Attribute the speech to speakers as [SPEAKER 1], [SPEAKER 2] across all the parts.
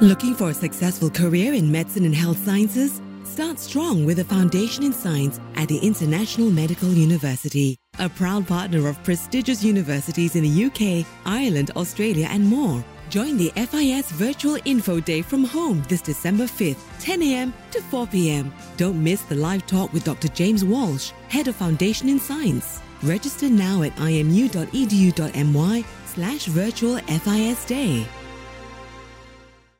[SPEAKER 1] Looking for a successful career in medicine and health sciences? Start strong with a foundation in science at the International Medical University, a proud partner of prestigious universities in the UK, Ireland, Australia, and more. Join the FIS Virtual Info Day from home this December 5th, 10 a.m. to 4 p.m. Don't miss the live talk with Dr. James Walsh, Head of Foundation in Science. Register now at imu.edu.my slash virtual FIS Day.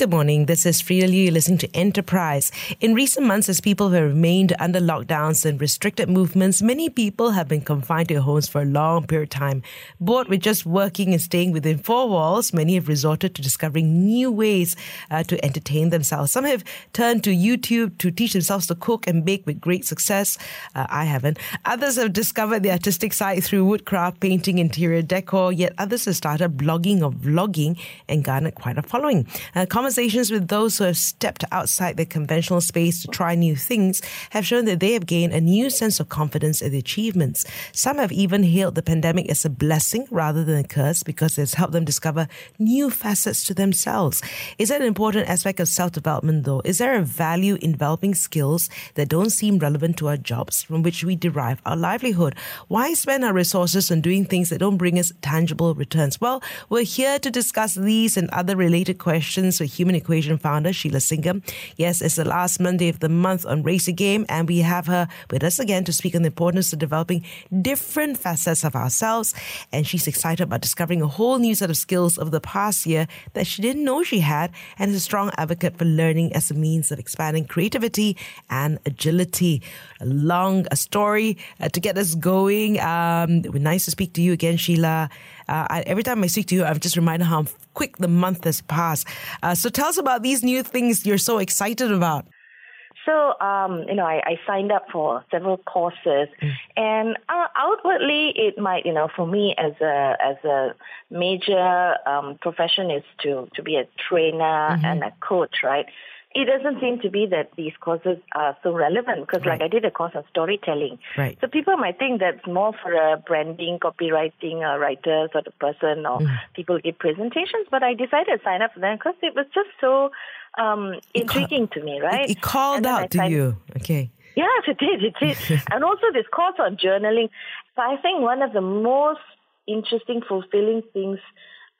[SPEAKER 2] Good morning. This is Freda Liu listening to Enterprise. In recent months, as people have remained under lockdowns and restricted movements, many people have been confined to their homes for a long period of time. Bored with just working and staying within four walls, many have resorted to discovering new ways uh, to entertain themselves. Some have turned to YouTube to teach themselves to cook and bake with great success. Uh, I haven't. Others have discovered the artistic side through woodcraft, painting, interior decor, yet others have started blogging or vlogging and garnered quite a following. Uh, Conversations with those who have stepped outside their conventional space to try new things have shown that they have gained a new sense of confidence in their achievements. Some have even hailed the pandemic as a blessing rather than a curse because it's helped them discover new facets to themselves. Is that an important aspect of self development, though? Is there a value in developing skills that don't seem relevant to our jobs from which we derive our livelihood? Why spend our resources on doing things that don't bring us tangible returns? Well, we're here to discuss these and other related questions Human Equation founder Sheila Singam. Yes, it's the last Monday of the month on the Game, and we have her with us again to speak on the importance of developing different facets of ourselves. And she's excited about discovering a whole new set of skills over the past year that she didn't know she had, and is a strong advocate for learning as a means of expanding creativity and agility. A long a story uh, to get us going. Um, nice to speak to you again, Sheila. Uh, I, every time I speak to you, I'm just reminded how quick the month has passed. Uh, so tell us about these new things you're so excited about.
[SPEAKER 3] So, um, you know, I, I, signed up for several courses, mm. and uh, outwardly, it might, you know, for me as a as a major um, profession is to to be a trainer mm-hmm. and a coach, right? It doesn't seem to be that these courses are so relevant because right. like I did a course on storytelling.
[SPEAKER 2] Right.
[SPEAKER 3] So people might think that's more for a branding, copywriting, a writer sort of person or mm. people give presentations. But I decided to sign up for them because it was just so um, intriguing to me, right?
[SPEAKER 2] It, it called out to you. Okay.
[SPEAKER 3] Yes, it did. It did. and also this course on journaling. So I think one of the most interesting, fulfilling things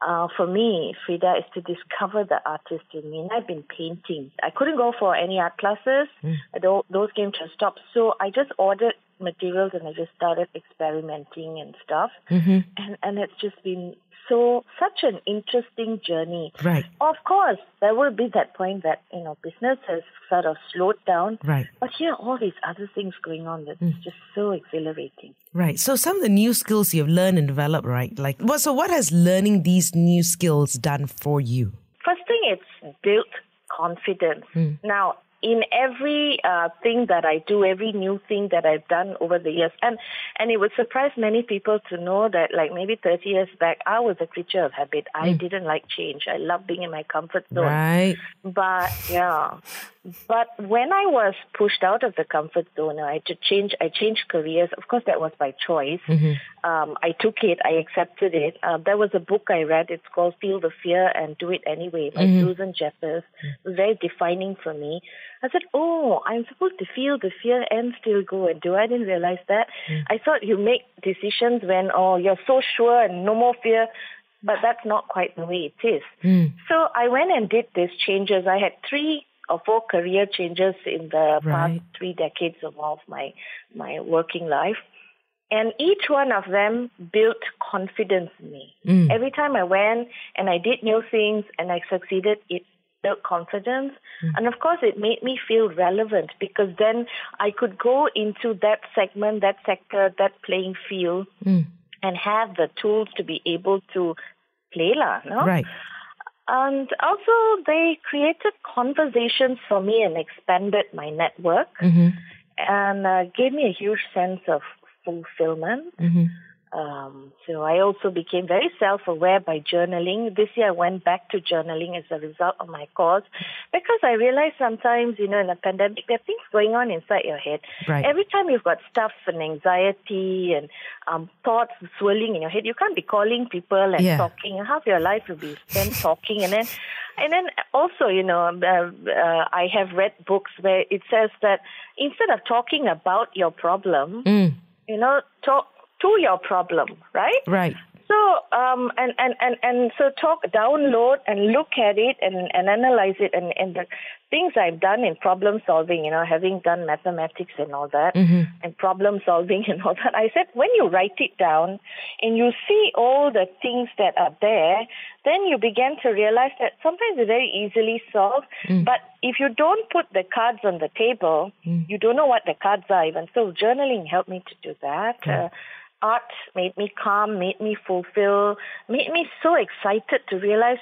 [SPEAKER 3] uh, for me, Freda, is to discover the artist in me. And I've been painting. I couldn't go for any art classes. Mm. Those came to a stop. So I just ordered materials and I just started experimenting and stuff.
[SPEAKER 2] Mm-hmm.
[SPEAKER 3] And, and it's just been so such an interesting journey.
[SPEAKER 2] Right.
[SPEAKER 3] Of course, there will be that point that you know business has sort of slowed down.
[SPEAKER 2] Right.
[SPEAKER 3] But here, all these other things going on that's mm. just so exhilarating.
[SPEAKER 2] Right. So some of the new skills you've learned and developed, right? Like, well, so what has learning these new skills done for you?
[SPEAKER 3] First thing, it's built confidence. Mm. Now, in every uh, thing that I do, every new thing that I've done over the years. And and it would surprise many people to know that like maybe 30 years back, I was a creature of habit. I mm. didn't like change. I loved being in my comfort zone.
[SPEAKER 2] Right.
[SPEAKER 3] But yeah. But when I was pushed out of the comfort zone, I had to change. I changed careers. Of course, that was by choice.
[SPEAKER 2] Mm-hmm.
[SPEAKER 3] Um, I took it. I accepted it. Uh, there was a book I read. It's called "Feel the Fear and Do It Anyway" by mm-hmm. Susan Jeffers. It was very defining for me. I said, "Oh, I'm supposed to feel the fear and still go and do." I didn't realize that. Mm. I thought you make decisions when, oh, you're so sure and no more fear but that's not quite the way it is.
[SPEAKER 2] Mm.
[SPEAKER 3] So I went and did these changes. I had three or four career changes in the right. past three decades of my my working life. And each one of them built confidence in me.
[SPEAKER 2] Mm.
[SPEAKER 3] Every time I went and I did new things and I succeeded, it built confidence. Mm. And of course, it made me feel relevant because then I could go into that segment, that sector, that playing field
[SPEAKER 2] mm.
[SPEAKER 3] and have the tools to be able to play. La, no?
[SPEAKER 2] Right.
[SPEAKER 3] And also, they created conversations for me and expanded my network
[SPEAKER 2] mm-hmm.
[SPEAKER 3] and uh, gave me a huge sense of fulfillment.
[SPEAKER 2] Mm-hmm.
[SPEAKER 3] Um, so I also became very self-aware by journaling. This year I went back to journaling as a result of my course because I realized sometimes, you know, in a pandemic, there are things going on inside your head.
[SPEAKER 2] Right.
[SPEAKER 3] Every time you've got stuff and anxiety and um, thoughts swirling in your head, you can't be calling people and
[SPEAKER 2] Yeah.
[SPEAKER 3] talking. Half your life will be spent talking and then and then also, you know, uh, uh, I have read books where it says that instead of talking about your problem,
[SPEAKER 2] Mm,
[SPEAKER 3] you know, talk to your problem, right?
[SPEAKER 2] right.
[SPEAKER 3] So, um, and, and, and, and so talk, download and look at it and, and analyze it and, and the things I've done in problem solving, you know, having done mathematics and all that and problem solving and all that. I said, when you write it down and you see all the things that are there, then you begin to realize that sometimes it's very easily solved. But if you don't put the cards on the table, you don't know what the cards are even. So journaling helped me to do that. Uh, art made me calm, made me fulfill, made me so excited to realize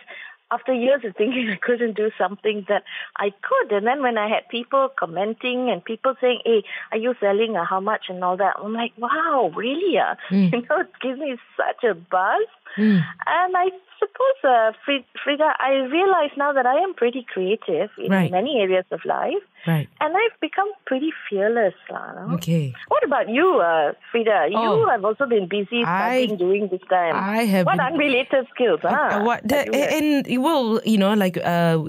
[SPEAKER 3] after years of thinking I couldn't do something that I could. And then when I had people commenting and people saying, hey, are you selling or how much and all that, I'm like, wow, really? Uh? You know, it gives me such a buzz. And I suppose, uh, Freda, I realize now that I am pretty creative in
[SPEAKER 2] Right.
[SPEAKER 3] many areas of life.
[SPEAKER 2] Right.
[SPEAKER 3] And I've become pretty fearless. lah, no?
[SPEAKER 2] Okay.
[SPEAKER 3] What about you, uh, Freda?
[SPEAKER 2] Oh.
[SPEAKER 3] you have also been busy
[SPEAKER 2] I-
[SPEAKER 3] studying during this time.
[SPEAKER 2] I have
[SPEAKER 3] What
[SPEAKER 2] been-
[SPEAKER 3] unrelated skills, huh?
[SPEAKER 2] Uh, what the,
[SPEAKER 3] you have?
[SPEAKER 2] and well, you know, like uh,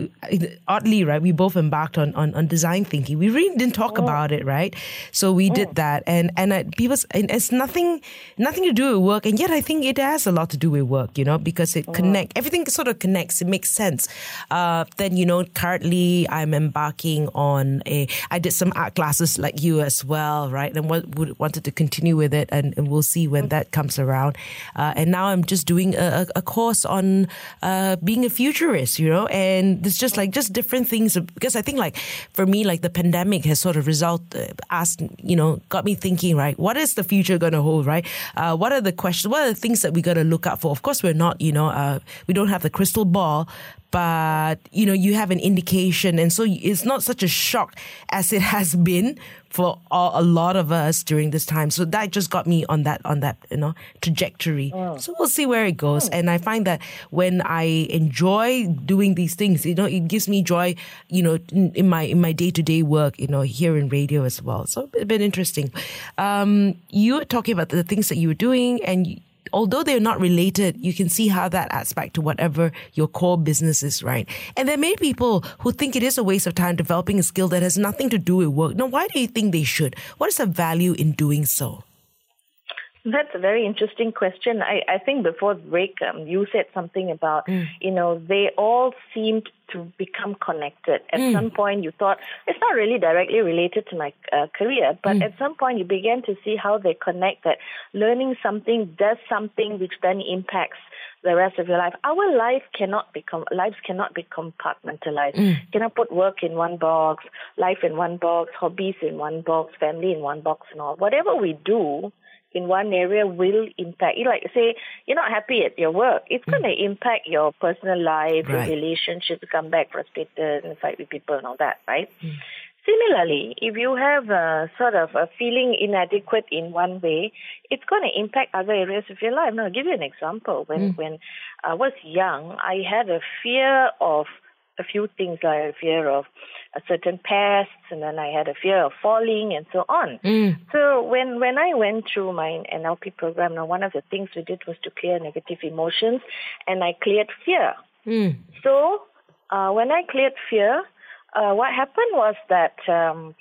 [SPEAKER 2] oddly, right? We both embarked on, on, on design thinking. We really didn't talk
[SPEAKER 3] Oh.
[SPEAKER 2] about it, right? So we did that, and and uh, people, and it's nothing nothing to do with work, and yet I think it has a lot to do with work, you know, because it connect everything sort of connects. It makes sense. Uh, then you know, currently I'm embarking on a. I did some art classes like you as well, right? And what would wanted to continue with it, and, and we'll see when that comes around. Uh, and now I'm just doing a, a, course on uh, being a futurist, you know, and it's just like just different things because I think like for me, like the pandemic has sort of result uh, asked, you know, got me thinking, right? What is the future going to hold, right? Uh, what are the questions? What are the things that we got to look out for? Of course, we're not, you know, uh, we don't have the crystal ball, but you know you have an indication. And so it's not such a shock as it has been for a lot of us during this time. So that just got me on that on that you know trajectory. So we'll see where it goes. And i find that when i enjoy doing these things you know it gives me joy you know in, in my in my day-to-day work you know here in radio as well. So it's been interesting. Um you were talking about the things that you were doing and you, although they're not related, you can see how that adds back to whatever your core business is, right? And there are many people who think it is a waste of time developing a skill that has nothing to do with work. Now, why do you think they should? What is the value in doing so?
[SPEAKER 3] That's a very interesting question. I, I think before break, um, you said something about, you know, they all seemed to become connected. At some point, you thought it's not really directly related to my uh, career, but at some point, you began to see how they connect. That learning something does something which then impacts the rest of your life. Our life cannot become lives cannot be compartmentalized. You cannot put work in one box, life in one box, hobbies in one box, family in one box, and all. Whatever we do in one area will impact. You like say you're not happy at your work, it's mm. going to impact your personal life,
[SPEAKER 2] Right.
[SPEAKER 3] your relationships, come back frustrated and fight with people and all that, right? Mm. Similarly, if you have a sort of a feeling inadequate in one way, it's going to impact other areas of your life. Now, I'll give you an example. When mm. when I was young, I had a fear of a few things. I had a fear of a certain pests, and then I had a fear of falling, and so on. So when when I went through my NLP program, now one of the things we did was to clear negative emotions, and I cleared fear. So uh, when I cleared fear, uh, what happened was that um,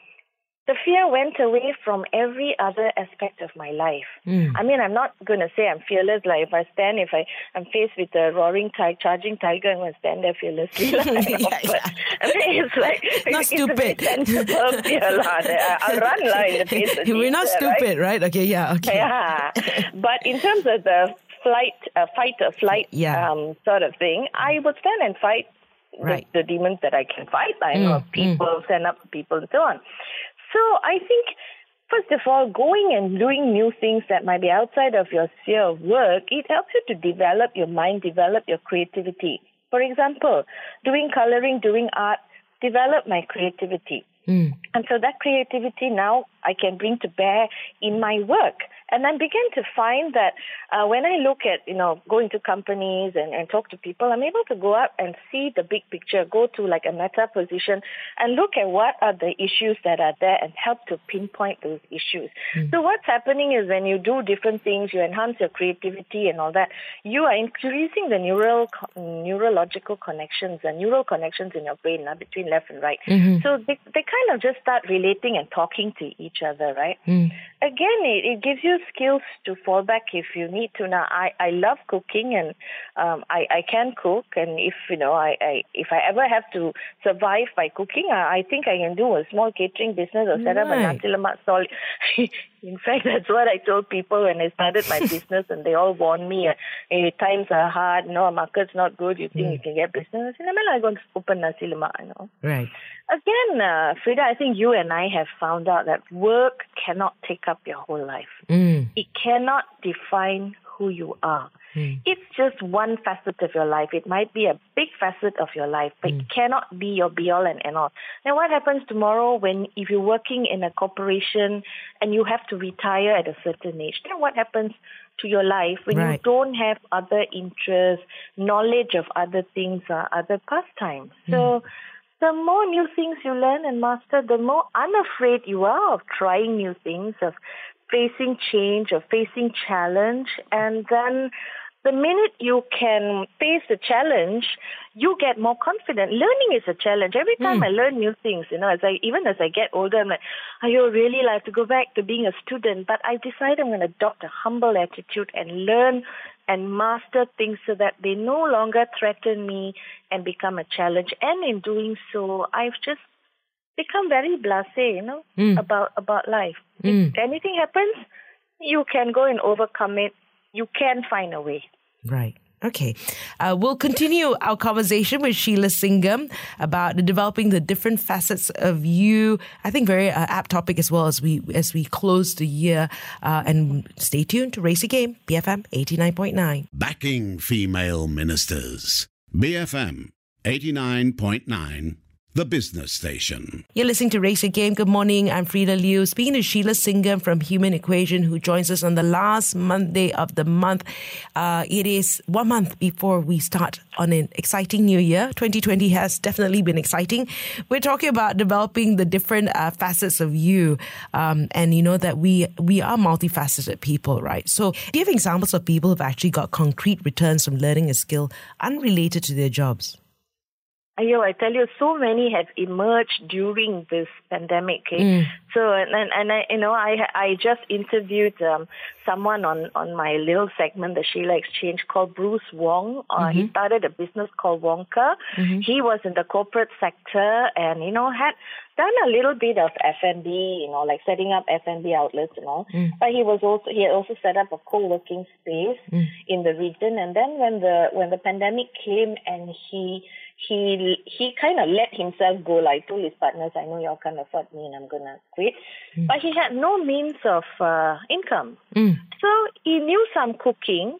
[SPEAKER 3] the fear went away from every other aspect of my life. I mean, I'm not going to say I'm fearless. Like if I stand, if I I'm faced with a roaring tiger, charging tiger, I'm going to stand there fearlessly. like,
[SPEAKER 2] Yeah,
[SPEAKER 3] but, I mean, it's like
[SPEAKER 2] Not
[SPEAKER 3] it's
[SPEAKER 2] stupid.
[SPEAKER 3] Sensible fear, I- I'll run lah in the face of
[SPEAKER 2] We're not
[SPEAKER 3] danger, right?
[SPEAKER 2] stupid, right? Okay, yeah, okay.
[SPEAKER 3] Yeah. but in terms of the flight, uh, fight or flight
[SPEAKER 2] Yeah.
[SPEAKER 3] um, sort of thing, I would stand and fight the-
[SPEAKER 2] Right.
[SPEAKER 3] the, demons that I can fight. I know people, stand up people, and so on. So I think, first of all, going and doing new things that might be outside of your sphere of work, it helps you to develop your mind, develop your creativity. For example, doing coloring, doing art, develop my creativity. Hmm. And so that creativity now I can bring to bear in my work. And I began to find that uh, when I look at, you know, going to companies and, and talk to people, I'm able to go up and see the big picture, go to like a meta position and look at what are the issues that are there and help to pinpoint those issues. Mm. So what's happening is when you do different things, you enhance your creativity and all that, you are increasing the neural, neurological connections, the neural connections in your brain uh, between left and right. Mm-hmm. So they, they kind of just start relating and talking to each other, right? Mm. Again, it, it gives you skills to fall back if you need to. Now, I, I love cooking and um, I, I can cook. And if, you know, I, I if I ever have to survive by cooking, I, I think I can do a small catering business or set right. up a nasi lemak stall. In fact, that's what I told people when I started my business, and they all warned me, hey, times are hard, you know, market's not good, you think mm. you can get business? I said, I'm going to open nasi lemak, you know.
[SPEAKER 2] Right.
[SPEAKER 3] Again, uh, Freda, I think you and I have found out that work cannot take up your whole life. Mm. It cannot define who you are. Mm. It's just one facet of your life. It might be a big facet of your life, but mm. it cannot be your be all and end all. Then what happens tomorrow when if you're working in a corporation and you have to retire at a certain age? Then what happens to your life when right. you don't have other interests, knowledge of other things or other pastimes? Mm. So the more new things you learn and master, the more unafraid you are of trying new things, of facing change of facing challenge. And then the minute you can face the challenge, you get more confident. Learning is a challenge. Every time mm. I learn new things, you know, as I even as I get older, I'm like, I really like to go back to being a student. But I decide I'm going to adopt a humble attitude and learn and master things so that they no longer threaten me and become a challenge. And in doing so, I've just become very blasé, you know, mm. about about life. Mm. If anything happens, you can go and overcome it. You can find a way.
[SPEAKER 2] Right. Okay. Uh, we'll continue our conversation with Sheila Singam about developing the different facets of you. I think very uh, apt topic as well as we as we close the year. Uh, and stay tuned to Race Game, BFM 89.9.
[SPEAKER 4] Backing female ministers. BFM 89.9 the business station.
[SPEAKER 2] You're listening to Race Game. Good morning. I'm Freda Liu. Speaking to Sheila Singam from Human Equation, who joins us on the last Monday of the month. Uh, it is one month before we start on an exciting new year. 2020 has definitely been exciting. We're talking about developing the different uh, facets of you, um, and you know that we we are multifaceted people, right? So, give examples of people who've actually got concrete returns from learning a skill unrelated to their jobs.
[SPEAKER 3] Ayo, I tell you, so many have emerged during this pandemic. Okay? Mm. So, and, and I, you know, I I just interviewed um, someone on on my little segment, the Sheila Exchange, called Bruce Wong. Uh, mm-hmm. He started a business called Wonka. Mm-hmm. He was in the corporate sector, and you know had done a little bit of F&B, you know, like setting up F&B outlets and all. Mm. But he was also he had also set up a co-working space mm. in the region. And then when the when the pandemic came and he he he kind of let himself go. Like told his partners, "I know y'all can't afford me, and I'm gonna quit." Mm. But he had no means of uh, income, mm. so he knew some cooking.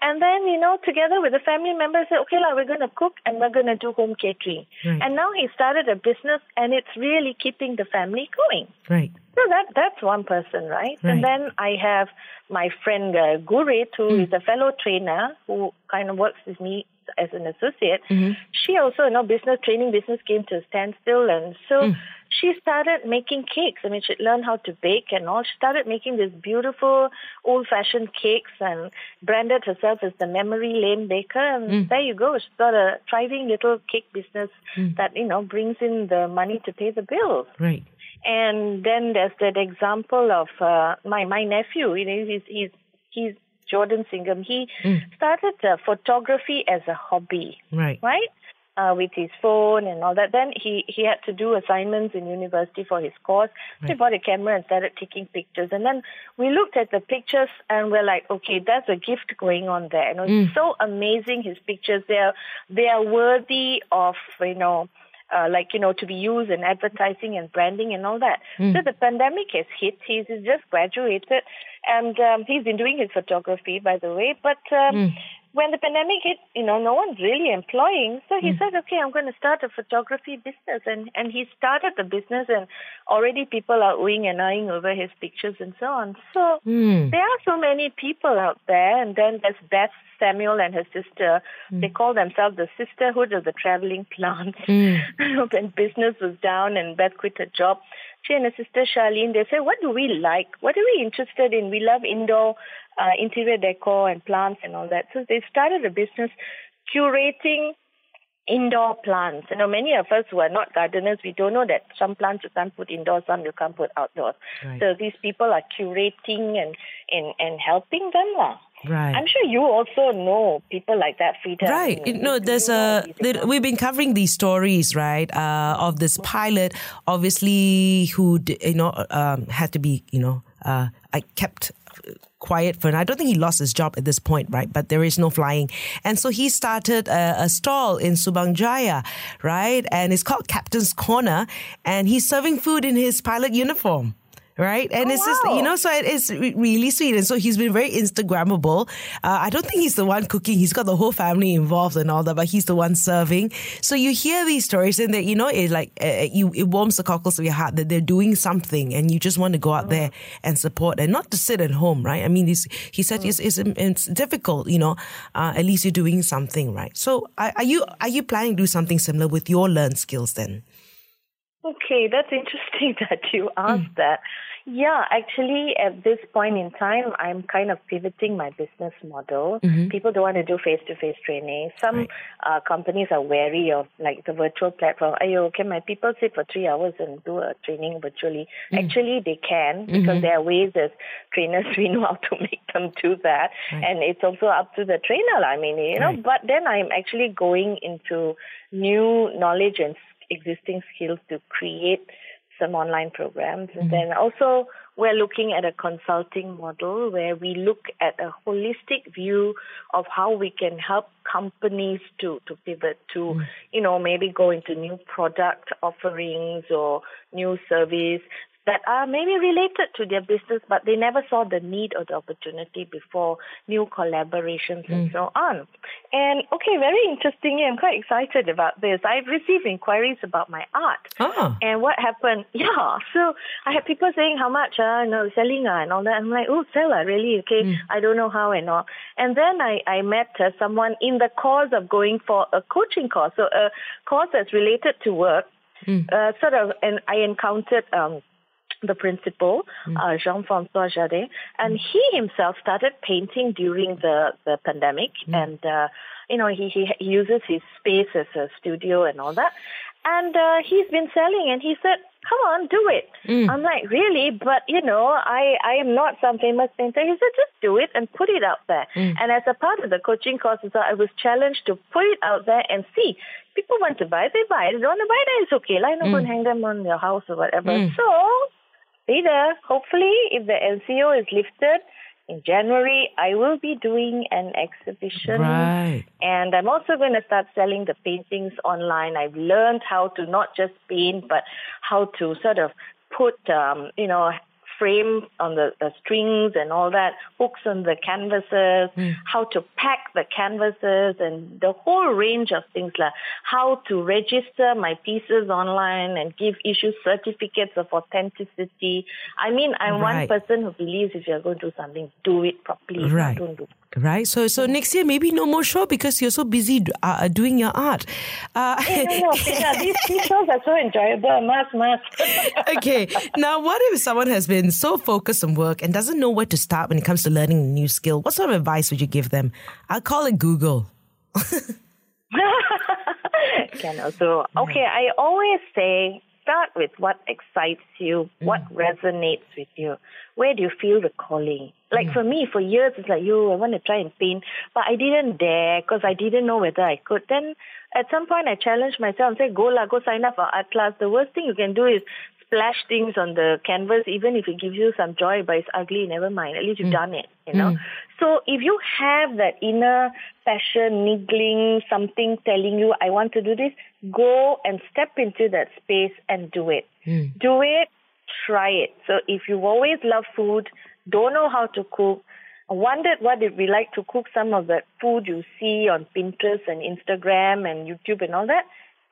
[SPEAKER 3] And then, you know, together with the family members, said, okay, la, we're going to cook and we're going to do home catering. Right. And now he started a business and it's really keeping the family going.
[SPEAKER 2] Right.
[SPEAKER 3] So that that's one person, right? right. And then I have my friend uh, Gurit, who mm. is a fellow trainer who kind of works with me as an associate, mm-hmm. she also, you know, business training business came to a standstill. And so mm. she started making cakes. I mean, she learned how to bake and all. She started making these beautiful old fashioned cakes and branded herself as the memory lane baker. And mm. there you go. She's got a thriving little cake business mm. that, you know, brings in the money to pay the bills.
[SPEAKER 2] Right.
[SPEAKER 3] And then there's that example of uh, my my nephew. You know, he's he's he's Jordan Singham, he mm. started uh, photography as a hobby.
[SPEAKER 2] Right.
[SPEAKER 3] Right? Uh, with his phone and all that. Then he, he had to do assignments in university for his course. Right. He bought a camera and started taking pictures. And then we looked at the pictures and we're like, okay, that's a gift going on there. And it was mm. so amazing, his pictures. They are, they are worthy of, you know, uh, like you know to be used in advertising and branding and all that. Mm. So the pandemic has hit. He's just graduated, and um, he's been doing his photography, by the way. But um, mm. When the pandemic hit, you know, no one's really employing. So he mm. said, okay, I'm going to start a photography business. And, and he started the business and already people are oohing and eyeing over his pictures and so on. So mm. there are so many people out there. And then there's Beth Samuel and her sister. Mm. They call themselves the Sisterhood of the Traveling Plants. Mm. when business was down and Beth quit her job, and her sister Charlene, they say, what do we like? What are we interested in? We love indoor uh, interior decor and plants and all that. So they started a business curating indoor plants. You know, many of us who are not gardeners, we don't know that some plants you can't put indoors, some you can't put outdoors. Right. So these people are curating and, and, and helping them. Lah.
[SPEAKER 2] Right.
[SPEAKER 3] I'm sure you also know people like that, Freda.
[SPEAKER 2] Right. You know, there's a we've been covering these stories, right, uh, of this pilot, obviously, who you know um, had to be, you know, uh, I kept quiet for, and I don't think he lost his job at this point, right? But there is no flying. And so he started a, a stall in Subang Jaya, right? And it's called Captain's Corner, and he's serving food in his pilot uniform right? And oh, it's just, you know, so it's really sweet. And so he's been very Instagrammable. Uh, I don't think he's the one cooking. He's got the whole family involved and all that, but he's the one serving. So you hear these stories and that, you know, it like, uh, you, it warms the cockles of your heart that they're doing something and you just want to go out there and support and not to sit at home, right? I mean, he said it's, it's, it's, difficult, you know, uh, at least you're doing something, right? So are, are you, are you planning to do something similar with your learned skills then?
[SPEAKER 3] Okay, that's interesting that you asked mm. that. Yeah, actually, at this point in time, I'm kind of pivoting my business model. Mm-hmm. People don't want to do face-to-face training. Some right. uh, companies are wary of like the virtual platform. Ayo, can my people sit for three hours and do a training virtually? Mm. Actually, they can because mm-hmm. there are ways as trainers we know how to make them do that, right. and it's also up to the trainer. I mean, you know. Right. But then I'm actually going into new knowledge and existing skills to create some online programs. Mm-hmm. And then also we're looking at a consulting model where we look at a holistic view of how we can help companies to, to pivot to, mm. you know, maybe go into new product offerings or new service that are maybe related to their business, but they never saw the need or the opportunity before new collaborations mm. and so on. And okay, very interestingly, I'm quite excited about this. I've received inquiries about my art
[SPEAKER 2] oh.
[SPEAKER 3] and what happened. Yeah, so I had people saying how much, uh, you know, selling uh, and all that. I'm like, oh, sell uh, really? Okay, mm. I don't know how and all. And then I I met uh, someone in the course of going for a coaching course, so a course that's related to work. Mm. Uh, sort of, and I encountered um, the principal, mm. uh, Jean-François Jardet, and he himself started painting during the, the pandemic. Mm. And, uh, you know, he, he, uses his space as a studio and all that. And uh, he's been selling, and he said, come on, do it. Mm. I'm like, really? But, you know, I, I am not some famous painter. He said, just do it and put it out there. Mm. And as a part of the coaching courses, I was challenged to put it out there and see. People want to buy, they buy. They don't want to buy, then it's okay. Like, I'm not going to hang them on your house or whatever. Mm. So there. Hopefully, if the LCO is lifted in January, I will be doing an exhibition.
[SPEAKER 2] Right.
[SPEAKER 3] And I'm also going to start selling the paintings online. I've learned how to not just paint, but how to sort of put, um, you know, frame on the, the strings and all that, hooks on the canvases, mm. how to pack the canvases and the whole range of things like how to register my pieces online and give issue certificates of authenticity. I mean, I'm right. one person who believes if you're going to do something, do it properly.
[SPEAKER 2] Right.
[SPEAKER 3] Don't do
[SPEAKER 2] right? So, so next year maybe no more show because you're so busy uh, uh doing your art.
[SPEAKER 3] Uh, no, no, these, these shows are so enjoyable. Must, must.
[SPEAKER 2] okay. Now, what if someone has been so focused on work and doesn't know where to start when it comes to learning a new skill? What sort of advice would you give them? I'll call it Google.
[SPEAKER 3] Can also okay. I always say start with what excites you, what mm. resonates with you. Where do you feel the calling? Like mm. for me, for years, it's like, yo, I want to try and paint, but I didn't dare because I didn't know whether I could. Then at some point, I challenged myself and said, go la, go sign up for art class. The worst thing you can do is splash things on the canvas, even if it gives you some joy, but it's ugly, never mind. At least you've mm. done it, you know. Mm. So if you have that inner passion, niggling, something telling you, I want to do this, go and step into that space and do it. Mm. Do it, try it. So if you've always loved food, don't know how to cook, wondered what it'd be like to cook some of that food you see on Pinterest and Instagram and YouTube and all that,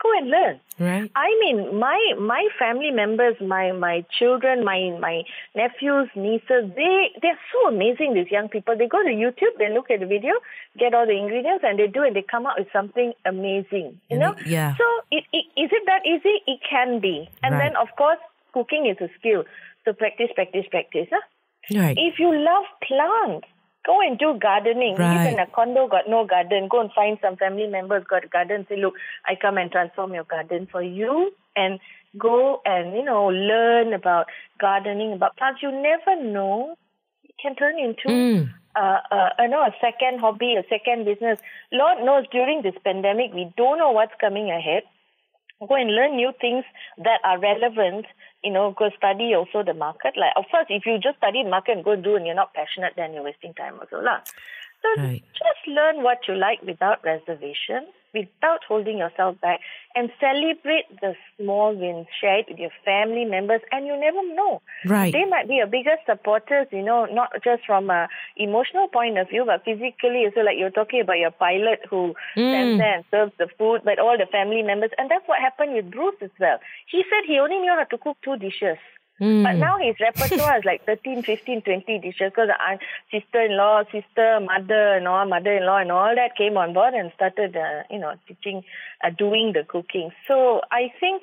[SPEAKER 3] go and learn.
[SPEAKER 2] Right.
[SPEAKER 3] I mean, my my family members, my my children, my my nephews, nieces, they they're so amazing. These young people, they go to YouTube, they look at the video, get all the ingredients, and they do it. They come out with something amazing. You
[SPEAKER 2] And
[SPEAKER 3] know.
[SPEAKER 2] it- yeah.
[SPEAKER 3] So it, it, is it that easy? It can be. And
[SPEAKER 2] Right.
[SPEAKER 3] then of course, cooking is a skill. So practice, practice, practice. Huh?
[SPEAKER 2] Right.
[SPEAKER 3] If you love plants, go and do gardening.
[SPEAKER 2] Right.
[SPEAKER 3] Even a condo got no garden. Go and find some family members got a garden. Say, look, I come and transform your garden for you, and go and you know learn about gardening, about plants. You never know. It can turn into.
[SPEAKER 2] Mm.
[SPEAKER 3] Uh, uh, you know, a second hobby, a second business. Lord knows during this pandemic, we don't know what's coming ahead go and learn new things that are relevant. You know, go study also the market. Like, of course, if you just study market and go do and you're not passionate, then you're wasting time also lah. So
[SPEAKER 2] Right.
[SPEAKER 3] just learn what you like without reservation, without holding yourself back, and celebrate the small wins. Share it with your family members, and you never know.
[SPEAKER 2] Right.
[SPEAKER 3] They might be your biggest supporters, you know, not just from a emotional point of view, but physically. So, like you're talking about your pilot who stands mm. there and serves the food, but all the family members. And that's what happened with Bruce as well. He said he only knew how to cook two dishes.
[SPEAKER 2] Mm.
[SPEAKER 3] But now his repertoire is like 13, 15, 20 dishes because aunt, sister-in-law, sister, mother-in-law, mother-in-law and all that came on board and started, uh, you know, teaching, uh, doing the cooking. So I think,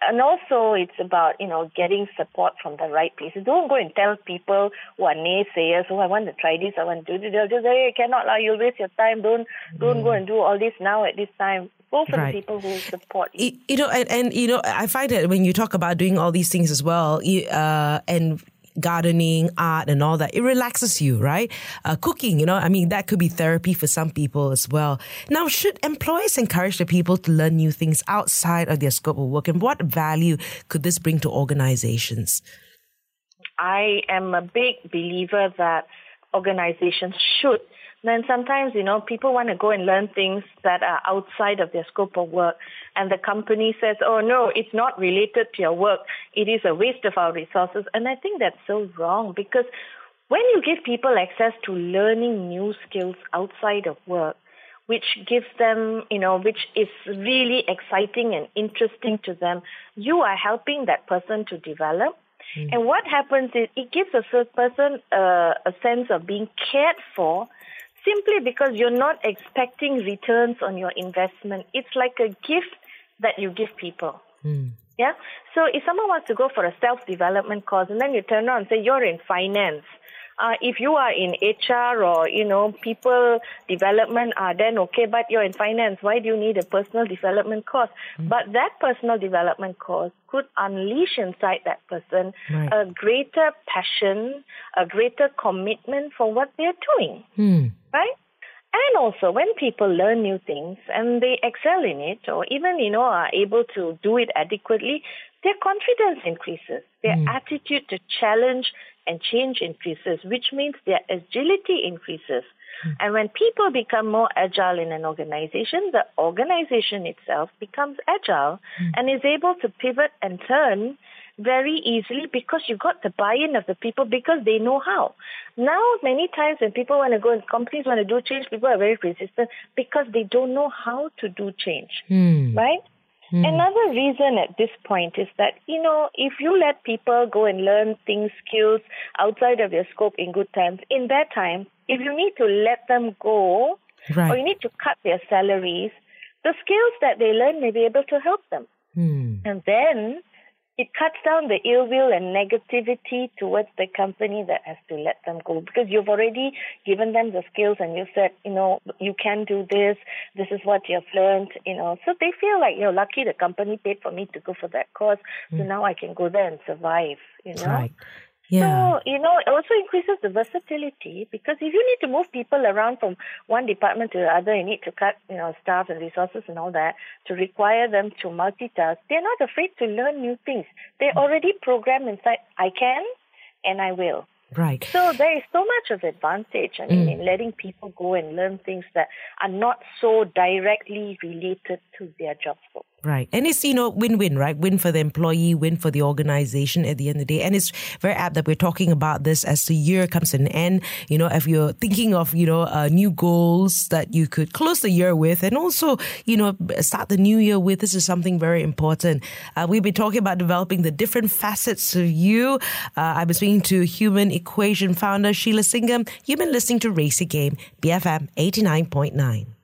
[SPEAKER 3] and also it's about, you know, getting support from the right places. Don't go and tell people who are naysayers, oh, I want to try this, I want to do this. They'll just say, hey, cannot, lah, you'll waste your time. Don't, don't go and do all this now at this time. Go for
[SPEAKER 2] Right.
[SPEAKER 3] the people who support you.
[SPEAKER 2] You know and, and you know i find that when you talk about doing all these things as well you, uh, and gardening art and all that. It relaxes you right? Uh, cooking you know i mean that could be therapy for some people as well. Now should employers encourage the people to learn new things outside of their scope of work? And what value could this bring to organizations?
[SPEAKER 3] I am a big believer that organizations should. Then sometimes, you know, people want to go and learn things that are outside of their scope of work. And the company says, oh, no, it's not related to your work. It is a waste of our resources. And I think that's so wrong because when you give people access to learning new skills outside of work, which gives them, you know, which is really exciting and interesting to them, you are helping that person to develop. And what happens is it gives a certain person uh, a sense of being cared for simply because you're not expecting returns on your investment. It's like a gift that you give people. Hmm. Yeah. So if someone wants to go for a self development course and then you turn around and say you're in finance, uh, if you are in HR or you know people development, uh, then okay. But you're in finance. Why do you need a personal development course? But that personal development course could unleash inside that person
[SPEAKER 2] Right.
[SPEAKER 3] a greater passion, a greater commitment for what they're doing
[SPEAKER 2] hmm.
[SPEAKER 3] right? And also, when people learn new things and they excel in it, or even you know are able to do it adequately, their confidence increases. Their hmm. attitude to challenge and change increases, which means their agility increases. Hmm. And when people become more agile in an organization, the organization itself becomes agile hmm. and is able to pivot and turn very easily because you got the buy-in of the people because they know how. Now, many times when people want to go and companies want to do change, people are very resistant because they don't know how to do change,
[SPEAKER 2] Hmm.
[SPEAKER 3] Right? Another reason at this point is that, you know, if you let people go and learn things, skills outside of their scope in good times, in bad times, if you need to let them go
[SPEAKER 2] Right.
[SPEAKER 3] or you need to cut their salaries, the skills that they learn may be able to help them.
[SPEAKER 2] Hmm.
[SPEAKER 3] And then it cuts down the ill will and negativity towards the company that has to let them go because you've already given them the skills and you said, you know, you can do this, this is what you've learned, you know. So they feel like, you're lucky the company paid for me to go for that course, so hmm. now I can go there and survive, you know.
[SPEAKER 2] Right. Yeah.
[SPEAKER 3] So, you know, it also increases the versatility because if you need to move people around from one department to the other, you need to cut, you know, staff and resources and all that to require them to multitask. They're not afraid to learn new things. They're mm. already programmed inside, I can and I will.
[SPEAKER 2] Right.
[SPEAKER 3] So there is so much of advantage, I mean, mm. in letting people go and learn things that are not so directly related to their job scope.
[SPEAKER 2] Right. And it's, you know, win win, right? Win for the employee, win for the organization at the end of the day. And it's very apt that we're talking about this as the year comes to an end. You know, if you're thinking of, you know, uh, new goals that you could close the year with and also, you know, start the new year with, this is something very important. Uh, we've been talking about developing the different facets of you. Uh, I've been speaking to Human Equation founder Sheila Singam. You've been listening to Race Game, BFM 89.9.